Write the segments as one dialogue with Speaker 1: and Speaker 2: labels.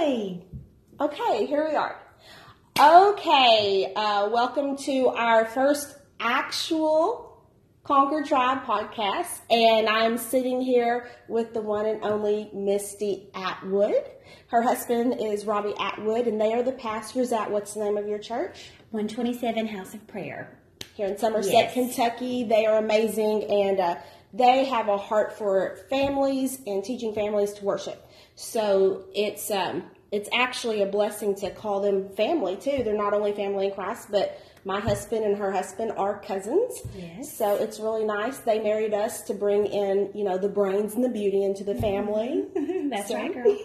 Speaker 1: Exactly.
Speaker 2: Okay, here we are. Okay, uh, welcome to our first actual Conquer Tribe podcast, and I'm sitting here with the one and only Misty Atwood. Her husband is Robbie Atwood, and they are the pastors at what's the name of your church?
Speaker 1: 127 House of Prayer.
Speaker 2: Here in Somerset,
Speaker 1: Yes.
Speaker 2: Kentucky. They are amazing, and uh, they have a heart for families and teaching families to worship. So it's um, it's actually a blessing to call them family too. They're not only family in Christ, but my husband and her husband are cousins.
Speaker 1: Yes.
Speaker 2: So it's really nice. They married us to bring in, you know, the brains and the beauty into the family.
Speaker 1: That's
Speaker 2: So-
Speaker 1: right, girl.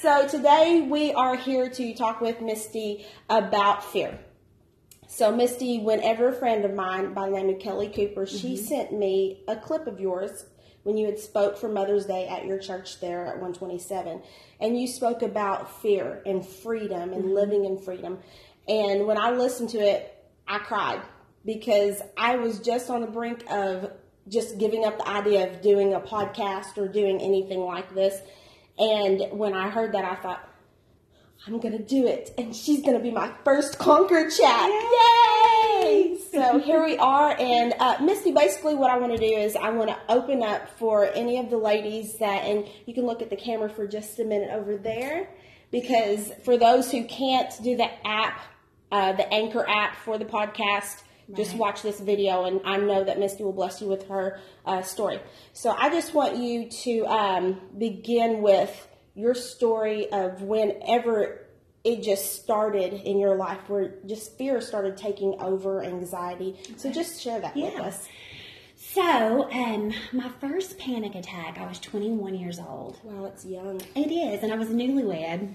Speaker 2: So today we are here to talk with Misty about fear. So Misty, whenever a friend of mine by the name of Kelly Cooper, she sent me a clip of yours when you had spoke for Mother's Day at your church there at 127, and you spoke about fear and freedom and mm-hmm. living in freedom. And when I listened to it, I cried because I was just on the brink of just giving up the idea of doing a podcast or doing anything like this. And when I heard that, I thought, I'm gonna do it, and she's gonna be my first Conquer chat. Yay! so here we are, and uh, Misty. Basically, what I want to do is I want to open up for any of the ladies that, and you can look at the camera for just a minute over there, because for those who can't do the app, uh, the Anchor app for the podcast. Just watch this video, and I know that Misty will bless you with her uh, story. So I just want you to um, begin with your story of whenever it just started in your life, where just fear started taking over anxiety. So just share that with
Speaker 1: Yeah.
Speaker 2: us.
Speaker 1: So, um, my first panic attack, I was 21 years old.
Speaker 2: Wow, it's young.
Speaker 1: It is, and I was newlywed,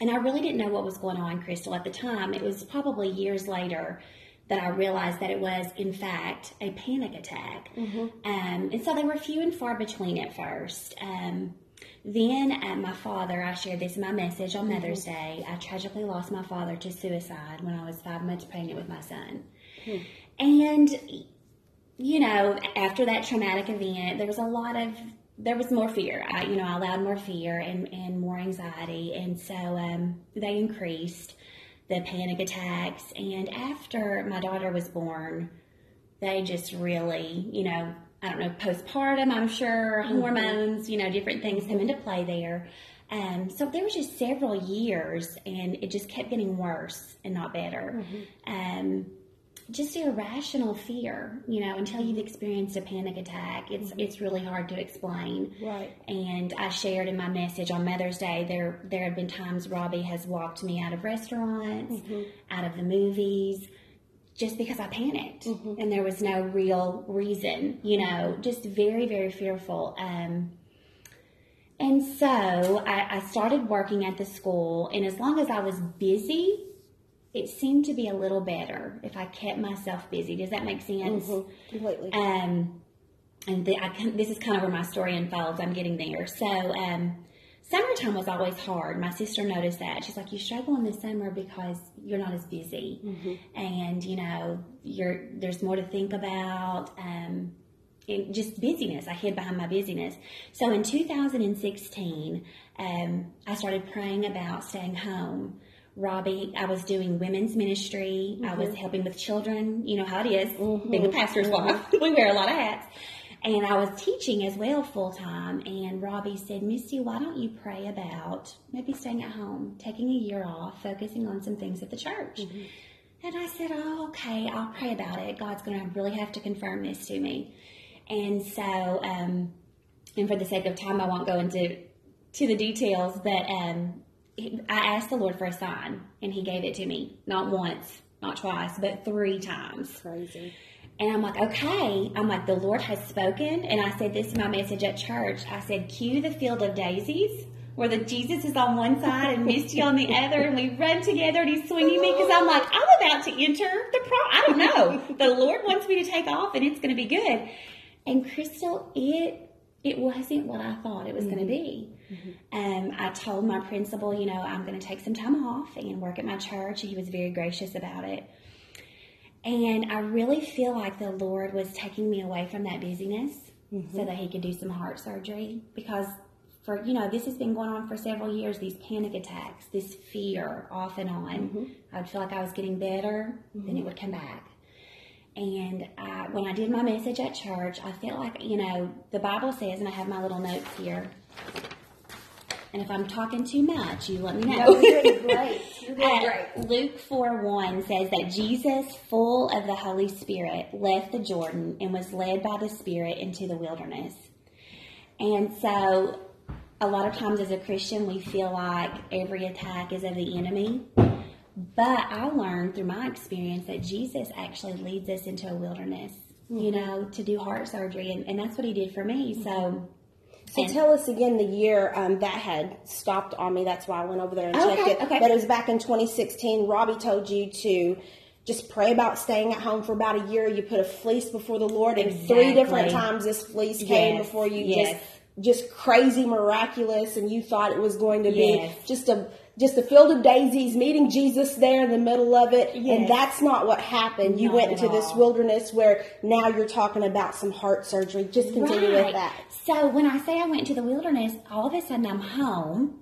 Speaker 1: and I really didn't know what was going on, Crystal, at the time. It was probably years later that I realized that it was, in fact, a panic attack. Mm-hmm. Um, and so they were few and far between at first. Um, then uh, my father, I shared this in my message on Mother's Day. I tragically lost my father to suicide when I was five months pregnant with my son. And you know, after that traumatic event, there was a lot of there was more fear. I, you know, I allowed more fear and, and more anxiety, and so um, they increased the panic attacks. And after my daughter was born, they just really, you know, I don't know, postpartum. I'm sure mm-hmm. hormones, you know, different things come into play there. Um, so there was just several years, and it just kept getting worse and not better. Mm-hmm. Um, just irrational fear, you know, until you've mm-hmm. experienced a panic attack, it's it's really hard to explain.
Speaker 2: Right.
Speaker 1: And I shared in my message on Mother's Day there there have been times Robbie has walked me out of restaurants, out of the movies, just because I panicked and there was no real reason, you know, just very very fearful. Um, and so I, I started working at the school, and as long as I was busy, it seemed to be a little better if I kept myself busy. Does that make sense?
Speaker 2: Completely.
Speaker 1: Um, and the, I, can- this is kind of where my story unfolds. I'm getting there. So, um, summertime was always hard. My sister noticed that. She's like, "You struggle in the summer because you're not as busy, and you know, you're there's more to think about." Um, and just busyness. I hid behind my busyness. So in 2016, um, I started praying about staying home. Robbie, I was doing women's ministry. I was helping with children. You know how it is, being a pastor's wife. we wear a lot of hats. And I was teaching as well full time. And Robbie said, Misty, why don't you pray about maybe staying at home, taking a year off, focusing on some things at the church? And I said, Oh, okay, I'll pray about it. God's going to really have to confirm this to me. And so, um, and for the sake of time, I won't go into to the details, but um, I asked the Lord for a sign, and He gave it to me. Not once, not twice, but three times.
Speaker 2: Crazy.
Speaker 1: And I'm like, okay. I'm like, the Lord has spoken. And I said this in my message at church. I said, cue the field of daisies, where the Jesus is on one side and Misty on the other, and we run together and he's swinging me because I'm like, I'm about to enter the pro. I don't know. the Lord wants me to take off, and it's going to be good. And Crystal, it it wasn't what I thought it was going to be. Um, I told my principal, you know, I'm going to take some time off and work at my church. and He was very gracious about it. And I really feel like the Lord was taking me away from that busyness so that He could do some heart surgery because for you know this has been going on for several years. These panic attacks, this fear, off and on.
Speaker 2: Mm-hmm.
Speaker 1: I would feel like I was getting better, then it would come back. And I, when I did my message at church, I felt like you know the Bible says, and I have my little notes here. And if I'm talking too much, you let me know.
Speaker 2: No, you're doing great. You're doing
Speaker 1: Uh,
Speaker 2: great.
Speaker 1: Luke 4 1 says that Jesus, full of the Holy Spirit, left the Jordan and was led by the Spirit into the wilderness. And so, a lot of times as a Christian, we feel like every attack is of the enemy. But I learned through my experience that Jesus actually leads us into a wilderness, you know, to do heart surgery. And, and that's what he did for me. So,
Speaker 2: So
Speaker 1: and-
Speaker 2: tell us again the year um, that had stopped on me. That's why I went over there and
Speaker 1: Okay,
Speaker 2: checked it.
Speaker 1: okay.
Speaker 2: But it was back in 2016. Robbie told you to just pray about staying at home for about a year. You put a fleece before the Lord, and three different times this fleece came before you.
Speaker 1: yes.
Speaker 2: Just just crazy miraculous, and you thought it was going to be
Speaker 1: Yes.
Speaker 2: just a just a field of daisies, meeting Jesus there in the middle of it, and that's not what happened. You
Speaker 1: Not
Speaker 2: went into this wilderness where now you're talking about some heart surgery. Just continue with that.
Speaker 1: So when I say I went to the wilderness, all of a sudden I'm home,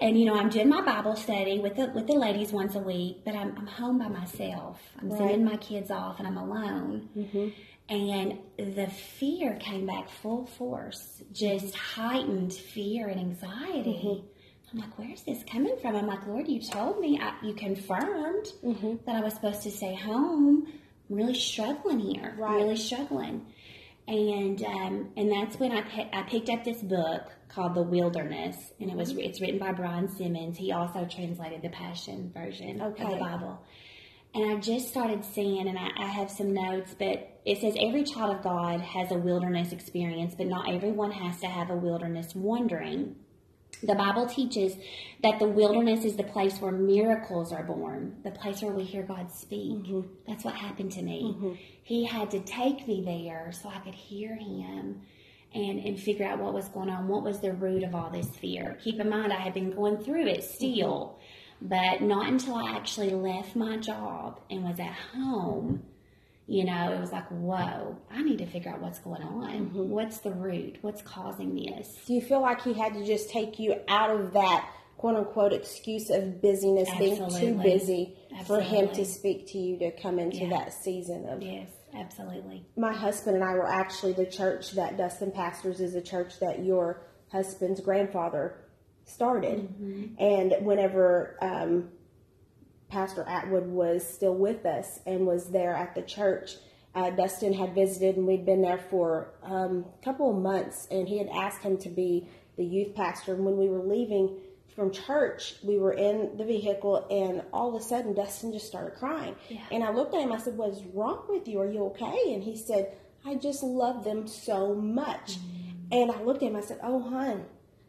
Speaker 1: and you know I'm doing my Bible study with the with the ladies once a week, but I'm, I'm home by myself. I'm
Speaker 2: Right.
Speaker 1: sending my kids off, and I'm alone. Mm-hmm. And the fear came back full force, just mm-hmm. heightened fear and anxiety. Mm-hmm. I'm like, where's this coming from? I'm like, Lord, you told me, I, you confirmed that I was supposed to stay home. I'm really struggling here. I'm
Speaker 2: Right.
Speaker 1: really struggling. And um, and that's when I pi- I picked up this book called The Wilderness, and it was it's written by Brian Simmons. He also translated the Passion version of the Bible. And I just started seeing, and I, I have some notes, but it says every child of God has a wilderness experience, but not everyone has to have a wilderness wandering. The Bible teaches that the wilderness is the place where miracles are born, the place where we hear God speak. Mm-hmm. That's what happened to me. Mm-hmm. He had to take me there so I could hear Him and, and figure out what was going on, what was the root of all this fear. Keep in mind, I had been going through it still, mm-hmm. but not until I actually left my job and was at home you know, it was like, whoa, I need to figure out what's going on. What's the root? What's causing this?
Speaker 2: Do you feel like he had to just take you out of that quote unquote excuse of busyness, being too
Speaker 1: Absolutely.
Speaker 2: busy for him to speak to you to come into
Speaker 1: Yeah.
Speaker 2: that season of
Speaker 1: Yes, absolutely.
Speaker 2: my husband and I were actually the church that Dustin pastors is a church that your husband's grandfather started. And whenever um, Pastor Atwood was still with us and was there at the church, uh, Dustin had visited and we'd been there for um, a couple of months and he had asked him to be the youth pastor. And when we were leaving from church, we were in the vehicle and all of a sudden Dustin just started crying.
Speaker 1: Yeah.
Speaker 2: And I looked at him, I said, What's wrong with you? Are you okay? And he said, I just love them so much. And I looked at him, I said, Oh, hon,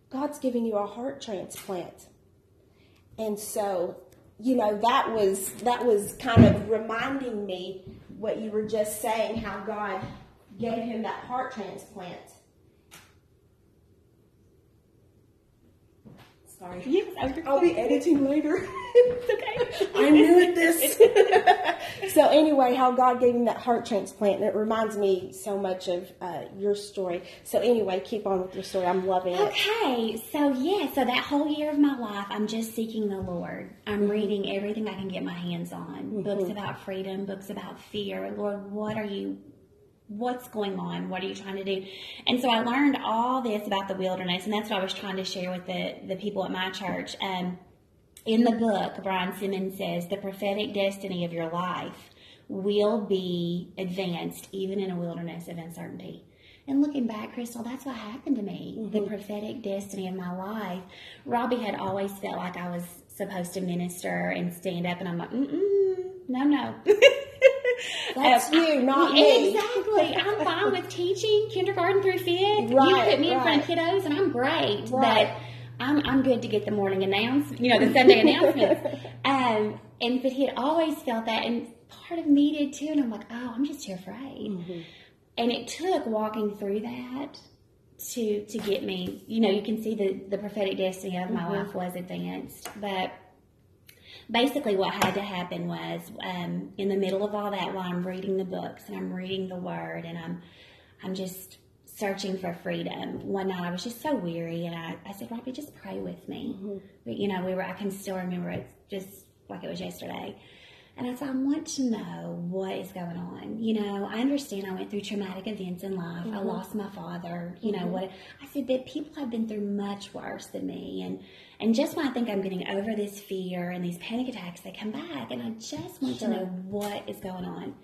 Speaker 2: God's giving you a heart transplant. And so, you know, that was that was kind of reminding me what you were just saying, how God gave him that heart transplant. Sorry.
Speaker 1: Yes, I was
Speaker 2: I'll be editing later.
Speaker 1: it's okay.
Speaker 2: I'm new at this. so anyway, how God gave him that heart transplant, and it reminds me so much of uh, your story. So anyway, keep on with your story. I'm loving it.
Speaker 1: Okay, so yeah, so that whole year of my life, I'm just seeking the Lord. I'm reading everything I can get my hands on books about freedom, books about fear. Lord, what are you? What's going on? What are you trying to do? And so I learned all this about the wilderness, and that's what I was trying to share with the the people at my church. Um, in the book, Brian Simmons says the prophetic destiny of your life will be advanced even in a wilderness of uncertainty. And looking back, Crystal, that's what happened to me. The prophetic destiny of my life. Robbie had always felt like I was supposed to minister and stand up, and I'm like, mm-mm, no, no.
Speaker 2: That's
Speaker 1: Um,
Speaker 2: you, not me.
Speaker 1: Exactly. I'm fine with teaching kindergarten through fifth. you put me in front of kiddos, and I'm great.
Speaker 2: Right.
Speaker 1: But I'm I'm good to get the morning announce, you know, the Sunday announcements. Um, and but he had always felt that, and part of me did too. And I'm like, oh, I'm just too afraid.
Speaker 2: Mm-hmm.
Speaker 1: And it took walking through that to to get me. You know, you can see the the prophetic destiny of my
Speaker 2: Mm-hmm.
Speaker 1: life was advanced, but basically what had to happen was um, in the middle of all that while i'm reading the books and i'm reading the word and i'm i'm just searching for freedom. One night I was just so weary, and I, I said, Robbie, just pray with me. But you know, we were. I can still remember it just like it was yesterday. And I said, I want to know what is going on. You know, I understand I went through traumatic events in life. I mm-hmm. lost my father. You know mm-hmm. what? I said that people have been through much worse than me, and and just when I think I'm getting over this fear and these panic attacks, they come back, and I just want to know what is going on.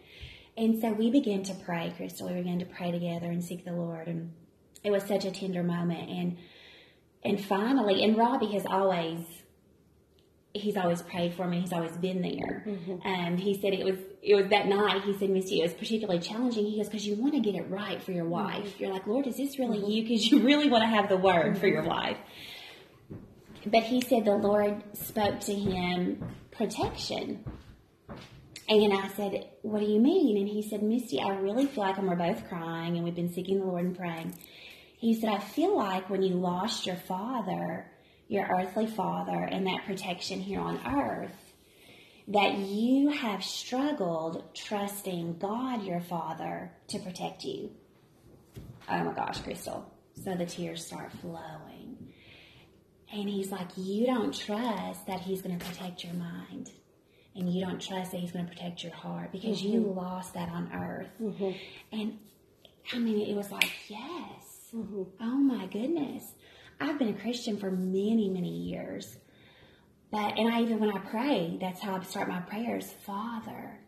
Speaker 1: And so we began to pray, Crystal. We began to pray together and seek the Lord, and it was such a tender moment. And and finally, and Robbie has always he's always prayed for me. He's always been there. Mm-hmm. And he said it was it was that night. He said, Missy, it was particularly challenging. He goes because you want to get it right for your mm-hmm. wife. You're like, Lord, is this really mm-hmm. you? Because you really want to have the word for your wife. But he said the Lord spoke to him protection. And I said, What do you mean? And he said, Misty, I really feel like, and we're both crying, and we've been seeking the Lord and praying. He said, I feel like when you lost your father, your earthly father, and that protection here on earth, that you have struggled trusting God, your father, to protect you. Oh my gosh, Crystal. So the tears start flowing. And he's like, You don't trust that he's going to protect your mind and you don't trust that he's going to protect your heart because you mm-hmm. lost that on earth. Mm-hmm. And I mean, it was like, yes. Mm-hmm. Oh my goodness. I've been a Christian for many, many years. But, and I even, when I pray, that's how I start my prayers Father.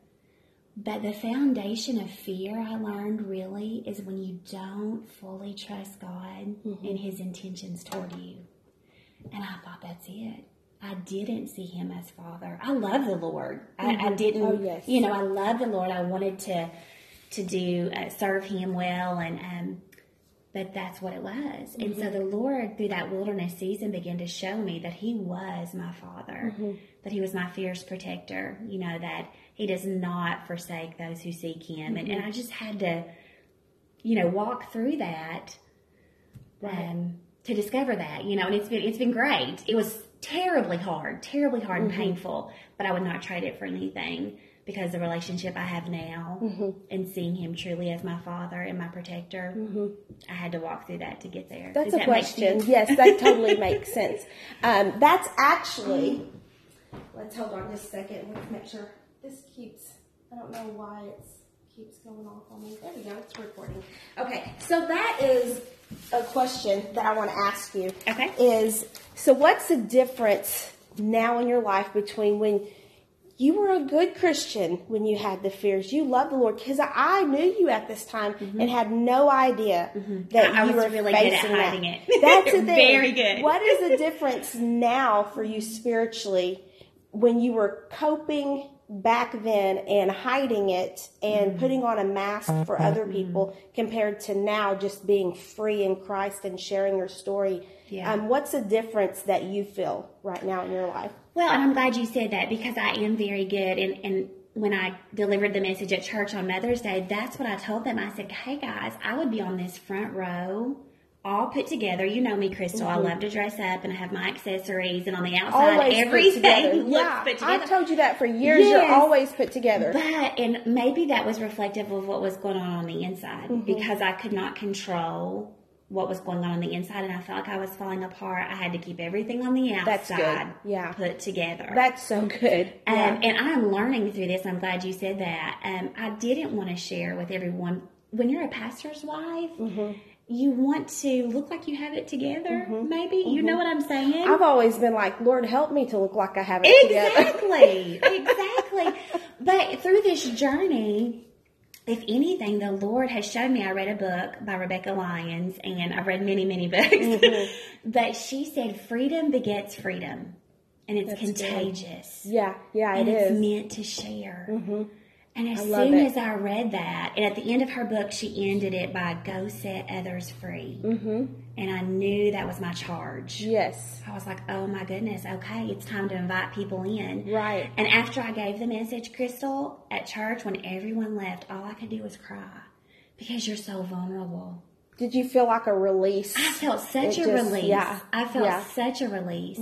Speaker 1: But the foundation of fear I learned really is when you don't fully trust God and his intentions toward you. And I thought that's it. I didn't see him as father. I love the Lord. I, I didn't,
Speaker 2: Oh, yes.
Speaker 1: you know, I love the Lord. I wanted to to do uh, serve Him well, and um, but that's what it was. And so mm-hmm. the Lord, through that wilderness season, began to show me that He was my Father, mm-hmm. that He was my fierce protector. You know that He does not forsake those who seek Him, and, and mm-hmm. I just had to, you know, walk through that um, to discover that, you know, and it's been it's been great. It was terribly hard, terribly hard and painful, but I would not trade it for anything because the relationship I have now and seeing him truly as my father and my protector, I had to walk through that to get there.
Speaker 2: That's
Speaker 1: Does
Speaker 2: a
Speaker 1: that
Speaker 2: question. Yes, that totally makes sense. Um, that's actually. Let's hold on just a second. Let's make sure this keeps. I don't know why it's keeps going off on me. There we go. It's recording. Okay, so that is a question that I want to ask you.
Speaker 1: Okay.
Speaker 2: Is so what's the difference now in your life between when you were a good Christian when you had the fears. You loved the Lord because I knew you at this time and had no idea that
Speaker 1: Mm-hmm. I
Speaker 2: you
Speaker 1: was
Speaker 2: were
Speaker 1: really good at
Speaker 2: facing
Speaker 1: hiding
Speaker 2: that.
Speaker 1: it.
Speaker 2: That's the thing.
Speaker 1: Very good.
Speaker 2: What is the difference now for you spiritually when you were coping back then and hiding it and
Speaker 1: Mm-hmm.
Speaker 2: putting on a mask for other people compared to now just being free in Christ and sharing your story?
Speaker 1: Yeah.
Speaker 2: Um, what's the difference that you feel right now in your life?
Speaker 1: Well, and I'm glad you said that because I am very good. And, and when I delivered the message at church on Mother's Day, that's what I told them. I said, hey guys, I would be on this front row. All put together, you know me, Crystal. I love to dress up and I have my accessories, and on the outside,
Speaker 2: Mm-hmm. Always
Speaker 1: everything looks
Speaker 2: Yeah,
Speaker 1: put together.
Speaker 2: I've told you that for years. You're always put together.
Speaker 1: But and maybe that was reflective of what was going on on the inside
Speaker 2: Mm-hmm.
Speaker 1: because I could not control what was going on on the inside, and I felt like I was falling apart. I had to keep everything on the outside
Speaker 2: That's good. Yeah.
Speaker 1: put together.
Speaker 2: That's so good.
Speaker 1: Um,
Speaker 2: Yeah.
Speaker 1: And I'm learning through this. I'm glad you said that. Um, I didn't want to share with everyone. When you're a pastor's wife,
Speaker 2: Mm-hmm.
Speaker 1: you want to look like you have it together. Maybe you
Speaker 2: Mm-hmm.
Speaker 1: know what I'm saying.
Speaker 2: I've always been like, Lord, help me to look like I have it together.
Speaker 1: Exactly. exactly. But through this journey, if anything, the Lord has shown me. I read a book by Rebecca Lyons, and I've read many, many books.
Speaker 2: Mm-hmm.
Speaker 1: but she said, "Freedom begets freedom, and it's contagious,
Speaker 2: Yeah, yeah,
Speaker 1: and
Speaker 2: it
Speaker 1: it's
Speaker 2: is.
Speaker 1: meant to share." And as soon
Speaker 2: it.
Speaker 1: as I read that, and at the end of her book, she ended it by "Go set others free," mm-hmm. And I knew that was my charge.
Speaker 2: Yes.
Speaker 1: I was like, oh my goodness, okay, it's time to invite people in.
Speaker 2: Right.
Speaker 1: And after I gave the message, Crystal, at church, when everyone left, all I could do was cry because you're so vulnerable.
Speaker 2: Did you feel like a release?
Speaker 1: I felt such
Speaker 2: It
Speaker 1: a
Speaker 2: just-
Speaker 1: release.
Speaker 2: yeah,
Speaker 1: I felt
Speaker 2: yeah. Mm-hmm.
Speaker 1: such a release.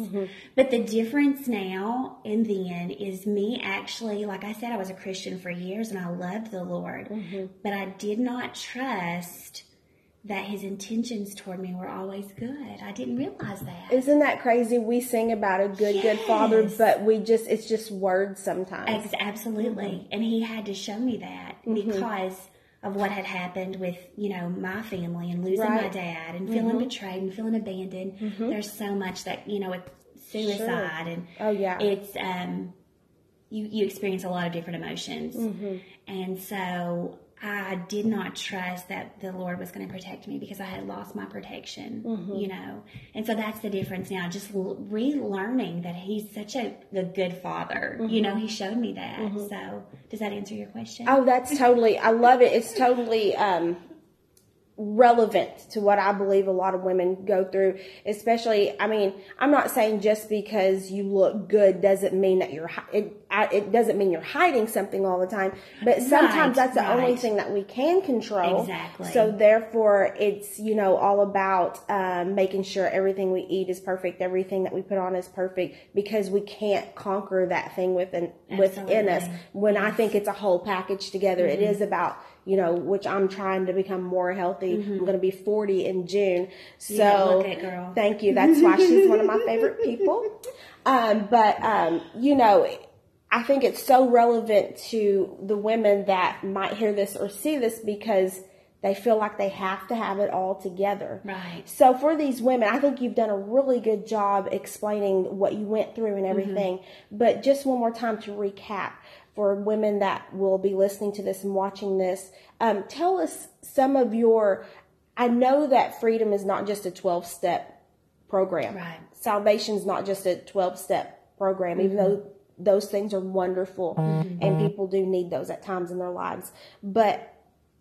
Speaker 1: But the difference now and then is me actually, like I said, I was a Christian for years and I loved the Lord,
Speaker 2: Mm-hmm.
Speaker 1: but I did not trust that his intentions toward me were always good. I didn't realize that.
Speaker 2: Isn't that crazy? We sing about a good, good father, but we just, it's just words sometimes.
Speaker 1: Ex- absolutely.
Speaker 2: Mm-hmm.
Speaker 1: And he had to show me that because of what had happened with, you know, my family and losing my
Speaker 2: Right. Mm-hmm.
Speaker 1: dad and feeling betrayed and feeling abandoned. There's so much that, you know, with suicide and
Speaker 2: Oh, yeah.
Speaker 1: it's um you you experience a lot of different emotions.
Speaker 2: Mm-hmm.
Speaker 1: And so I did not trust that the Lord was going to protect me because I had lost my protection,
Speaker 2: Mm-hmm.
Speaker 1: you know. And so that's the difference now. Just l- relearning that He's such a, a good Father. You know, He showed me that. So does that answer your question?
Speaker 2: Mm-hmm. Oh, that's totally. I love it. It's totally um, relevant to what I believe a lot of women go through. Especially, I mean, I'm not saying just because you look good doesn't mean that you're. It I, it doesn't mean you're hiding something all the time. But sometimes
Speaker 1: Right,
Speaker 2: that's the only thing that we can control.
Speaker 1: Exactly.
Speaker 2: So therefore, it's you know all about um, making sure everything we eat is perfect, everything that we put on is perfect, because we can't conquer that thing within within us.
Speaker 1: Absolutely.
Speaker 2: When I think it's a whole package together, it is about you know which I'm trying to become more healthy. I'm going to be 40 in June, so
Speaker 1: girl.
Speaker 2: thank you. That's why she's one of my favorite people. Um, but um, you know. I think it's so relevant to the women that might hear this or see this because they feel like they have to have it all together.
Speaker 1: Right.
Speaker 2: So for these women, I think you've done a really good job explaining what you went through and everything. But just one more time to recap for women that will be listening to this and watching this, um, tell us some of your. I know that freedom is not just a twelve step program.
Speaker 1: Right.
Speaker 2: Salvation is not just a twelve step program, even though those things are wonderful and mm-hmm. people do need those at times in their lives. But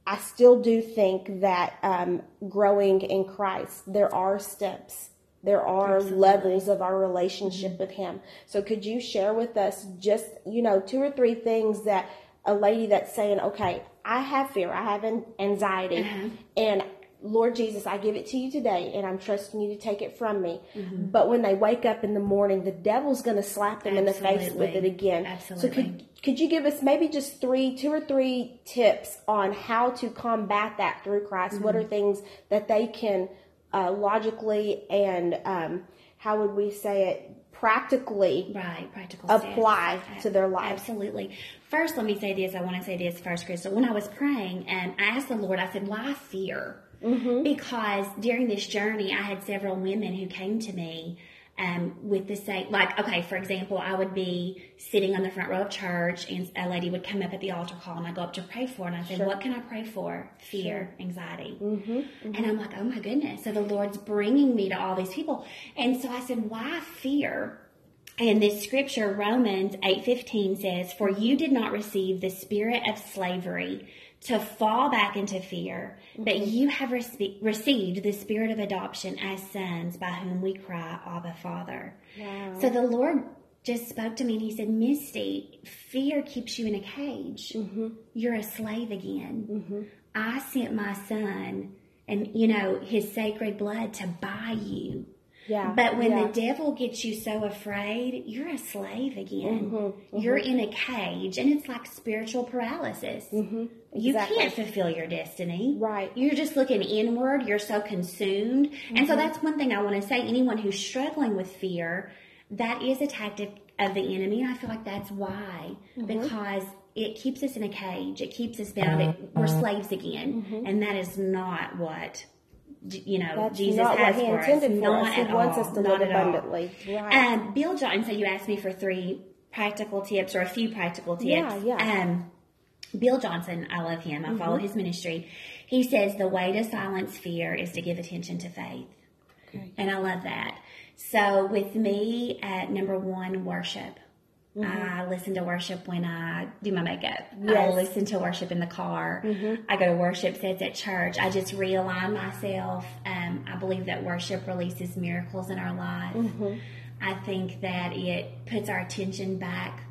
Speaker 2: I still do think that um, growing in Christ, there are steps, there are levels of our relationship mm-hmm. with Him. So, could you share with us just, you know, two or three things that a lady that's saying, okay, I have fear, I have an anxiety, mm-hmm. and Lord Jesus, I give it to you today, and I'm trusting you to take it from me. But when they wake up in the morning, the devil's going to slap them in the face with it again.
Speaker 1: Absolutely.
Speaker 2: So could could you give us maybe just three, two or three tips on how to combat that through Christ? What
Speaker 1: Mm-hmm.
Speaker 2: are things that they can uh, logically and um, how would we say it practically
Speaker 1: Right, practical steps.
Speaker 2: apply to their life?
Speaker 1: Absolutely. First, let me say this. I want to say this first, Crystal. When I was praying, and I asked the Lord, I said, "Why fear?"
Speaker 2: Mm-hmm.
Speaker 1: Because during this journey, I had several women who came to me um, with the same, like, okay, for example, I would be sitting on the front row of church, and a lady would come up at the altar call, and I go up to pray for, her, and I said, "What can I pray for?" Fear, anxiety,
Speaker 2: Mm-hmm.
Speaker 1: and I'm like, "Oh my goodness!" So the Lord's bringing me to all these people, and so I said, "Why fear?" And this scripture, Romans 8:15 says, "For you did not receive the spirit of slavery to fall back into fear, mm-hmm. but you have rece- received the spirit of adoption as sons by whom we cry, Abba, Father." So the Lord just spoke to me and he said, "Misty, fear keeps you in a cage. Mm-hmm. You're a slave again. Mm-hmm. I sent my son and you know his sacred blood to buy you."
Speaker 2: Yeah.
Speaker 1: But when
Speaker 2: yeah.
Speaker 1: the devil gets you so afraid, you're a slave again.
Speaker 2: Mm-hmm,
Speaker 1: You're in a cage, and it's like spiritual paralysis. You
Speaker 2: exactly.
Speaker 1: can't fulfill your destiny.
Speaker 2: Right.
Speaker 1: You're just looking inward. You're so consumed. And
Speaker 2: Mm-hmm.
Speaker 1: so that's one thing I want to say. Anyone who's struggling with fear, that is a tactic of the enemy. And I feel like that's why.
Speaker 2: Mm-hmm.
Speaker 1: Because it keeps us in a cage. It keeps us bound. It, we're slaves again. And that is not what, you know,
Speaker 2: Mm-hmm. That's
Speaker 1: Jesus has for us.
Speaker 2: for
Speaker 1: Not
Speaker 2: us. He
Speaker 1: at
Speaker 2: wants
Speaker 1: all.
Speaker 2: us to
Speaker 1: Not
Speaker 2: live abundantly. Right.
Speaker 1: Um, Bill Johnson, you asked me for three practical tips or a few practical tips.
Speaker 2: Yeah, yeah.
Speaker 1: Um, Bill Johnson, I love him. I follow his ministry. He says the way to silence fear is to give attention to faith.
Speaker 2: Okay.
Speaker 1: And I love that. So with me, at number one, worship. I listen to worship when I do my makeup. I listen to worship in the car. I go to worship sets at church. I just realign myself. Um, I believe that worship releases miracles in our life. I think that it puts our attention back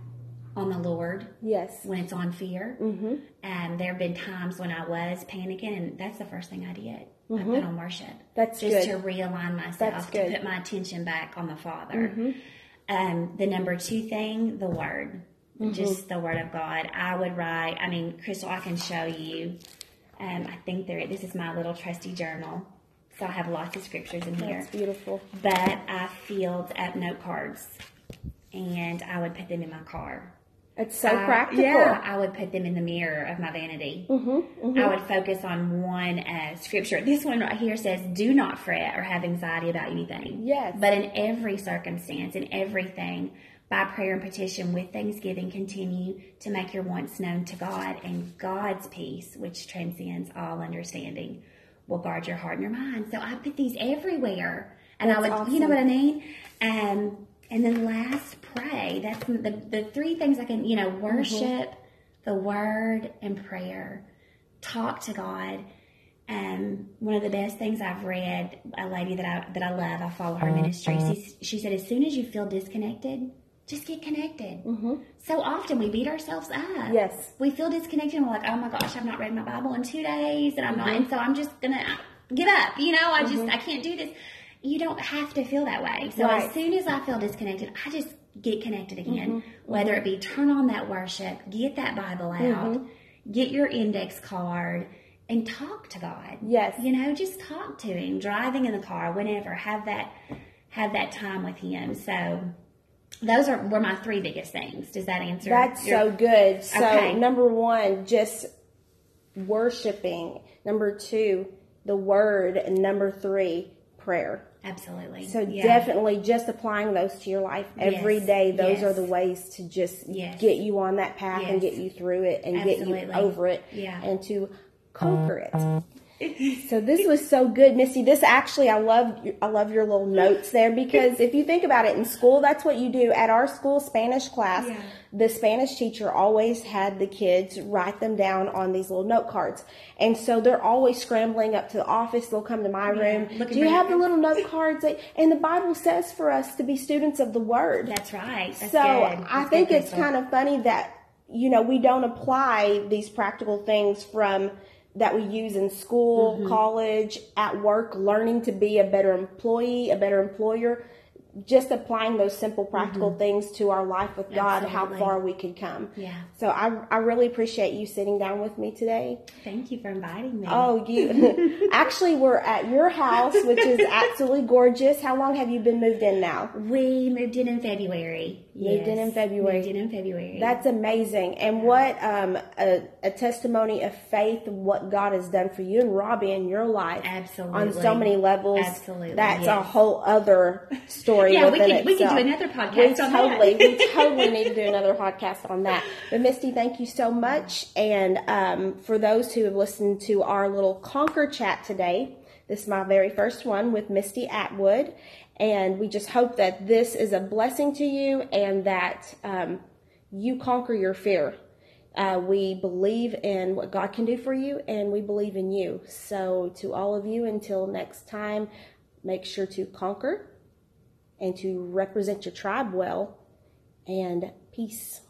Speaker 1: on the Lord
Speaker 2: yes.
Speaker 1: when it's on fear. Mm-hmm. And there have been times when I was panicking, and that's the first thing I did. I put on worship.
Speaker 2: That's
Speaker 1: just
Speaker 2: good.
Speaker 1: to realign myself, to.
Speaker 2: Mm-hmm.
Speaker 1: put my attention back on the Father. Um, the number two thing, the Word,
Speaker 2: Mm-hmm.
Speaker 1: just the Word of God. I would write. I mean, Crystal, I can show you. Um, I think there. This is my little trusty journal, so I have lots of scriptures in here.
Speaker 2: That's beautiful.
Speaker 1: But I filled up note cards, and I would put them in my car.
Speaker 2: It's so
Speaker 1: I-
Speaker 2: practical.
Speaker 1: yeah, I would put them in the mirror of my vanity.
Speaker 2: Mm-hmm,
Speaker 1: I would focus on one uh, scripture. This one right here says, "Do not fret or have anxiety about anything."
Speaker 2: Yes.
Speaker 1: But in every circumstance, in everything, by prayer and petition with thanksgiving, continue to make your wants known to God, and God's peace, which transcends all understanding, will guard your heart and your mind. So I put these everywhere, and I would,
Speaker 2: That's
Speaker 1: you know what I mean. Um, and then last, pray. That's the the three things I can, you know, mm-hmm. worship, the Word, and prayer. Talk to God. Um, one of the best things I've read, a lady that I that I love, I follow her mm-hmm. ministry. She, she said, as soon as you feel disconnected, just get connected. Mm-hmm. So often we beat ourselves up.
Speaker 2: Yes.
Speaker 1: we feel disconnected. and We're like, oh my gosh, I've not read my Bible in two days, and I'm not, and so I'm just gonna give up. You know, I just I can't do this. You don't have to feel that way. So
Speaker 2: Right.
Speaker 1: as soon as I feel disconnected, I just get connected again. Mm-hmm. Whether it be turn on that worship, get that Bible out, mm-hmm. get your index card, and talk to God.
Speaker 2: Yes.
Speaker 1: You know, just talk to him, driving in the car, whenever. Have that have that time with him. So those are were my three biggest things. Does that answer?
Speaker 2: That's
Speaker 1: your-
Speaker 2: so good. So
Speaker 1: Okay.
Speaker 2: number one, just worshiping. Number two, the word, and number three, prayer.
Speaker 1: Absolutely.
Speaker 2: So
Speaker 1: Yeah.
Speaker 2: definitely just applying those to your life every
Speaker 1: Yes.
Speaker 2: day. Those
Speaker 1: Yes.
Speaker 2: are the ways to just
Speaker 1: Yes.
Speaker 2: get you on that path and get you through it and get you over it
Speaker 1: Yeah.
Speaker 2: and to conquer it. So this was so good, Misty. This actually, I love, I love your little notes there because if you think about it, in school, that's what you do. At our school Spanish class,
Speaker 1: Yeah.
Speaker 2: the Spanish teacher always had the kids write them down on these little note cards, and so they're always scrambling up to the office. They'll come to my room. Do you have the little note cards? That, and the Bible says for us to be students of the Word.
Speaker 1: That's right. That's
Speaker 2: So
Speaker 1: good.
Speaker 2: I
Speaker 1: That's
Speaker 2: think it's kind of funny that you know we don't apply these practical things from that we use in school,
Speaker 1: Mm-hmm.
Speaker 2: college, at work, learning to be a better employee, a better employer. Just applying those simple practical things to our life with God, how
Speaker 1: Mm-hmm.
Speaker 2: Far we could come.
Speaker 1: Yeah.
Speaker 2: So I, I really appreciate you sitting down with me today.
Speaker 1: Thank you for inviting me.
Speaker 2: Oh, you actually we're at your house, which is absolutely gorgeous. How long have you been moved in now?
Speaker 1: we moved in in February.
Speaker 2: Moved in in February.
Speaker 1: Moved in in February.
Speaker 2: That's amazing. And what um, a, a testimony of faith, what God has done for you and Robbie in your life.
Speaker 1: Absolutely.
Speaker 2: On so many levels.
Speaker 1: Absolutely,
Speaker 2: That's a whole other story.
Speaker 1: Yeah, we could- we could do another podcast
Speaker 2: we
Speaker 1: on that.
Speaker 2: totally, We totally need to do another podcast on that. But Misty, thank you so much. And um, for those who have listened to our little Conquer chat today, this is my very first one with Misty Atwood. And we just hope that this is a blessing to you and that um, you conquer your fear. Uh, we believe in what God can do for you and we believe in you. So, to all of you, until next time, make sure to conquer and to represent your tribe well. And peace.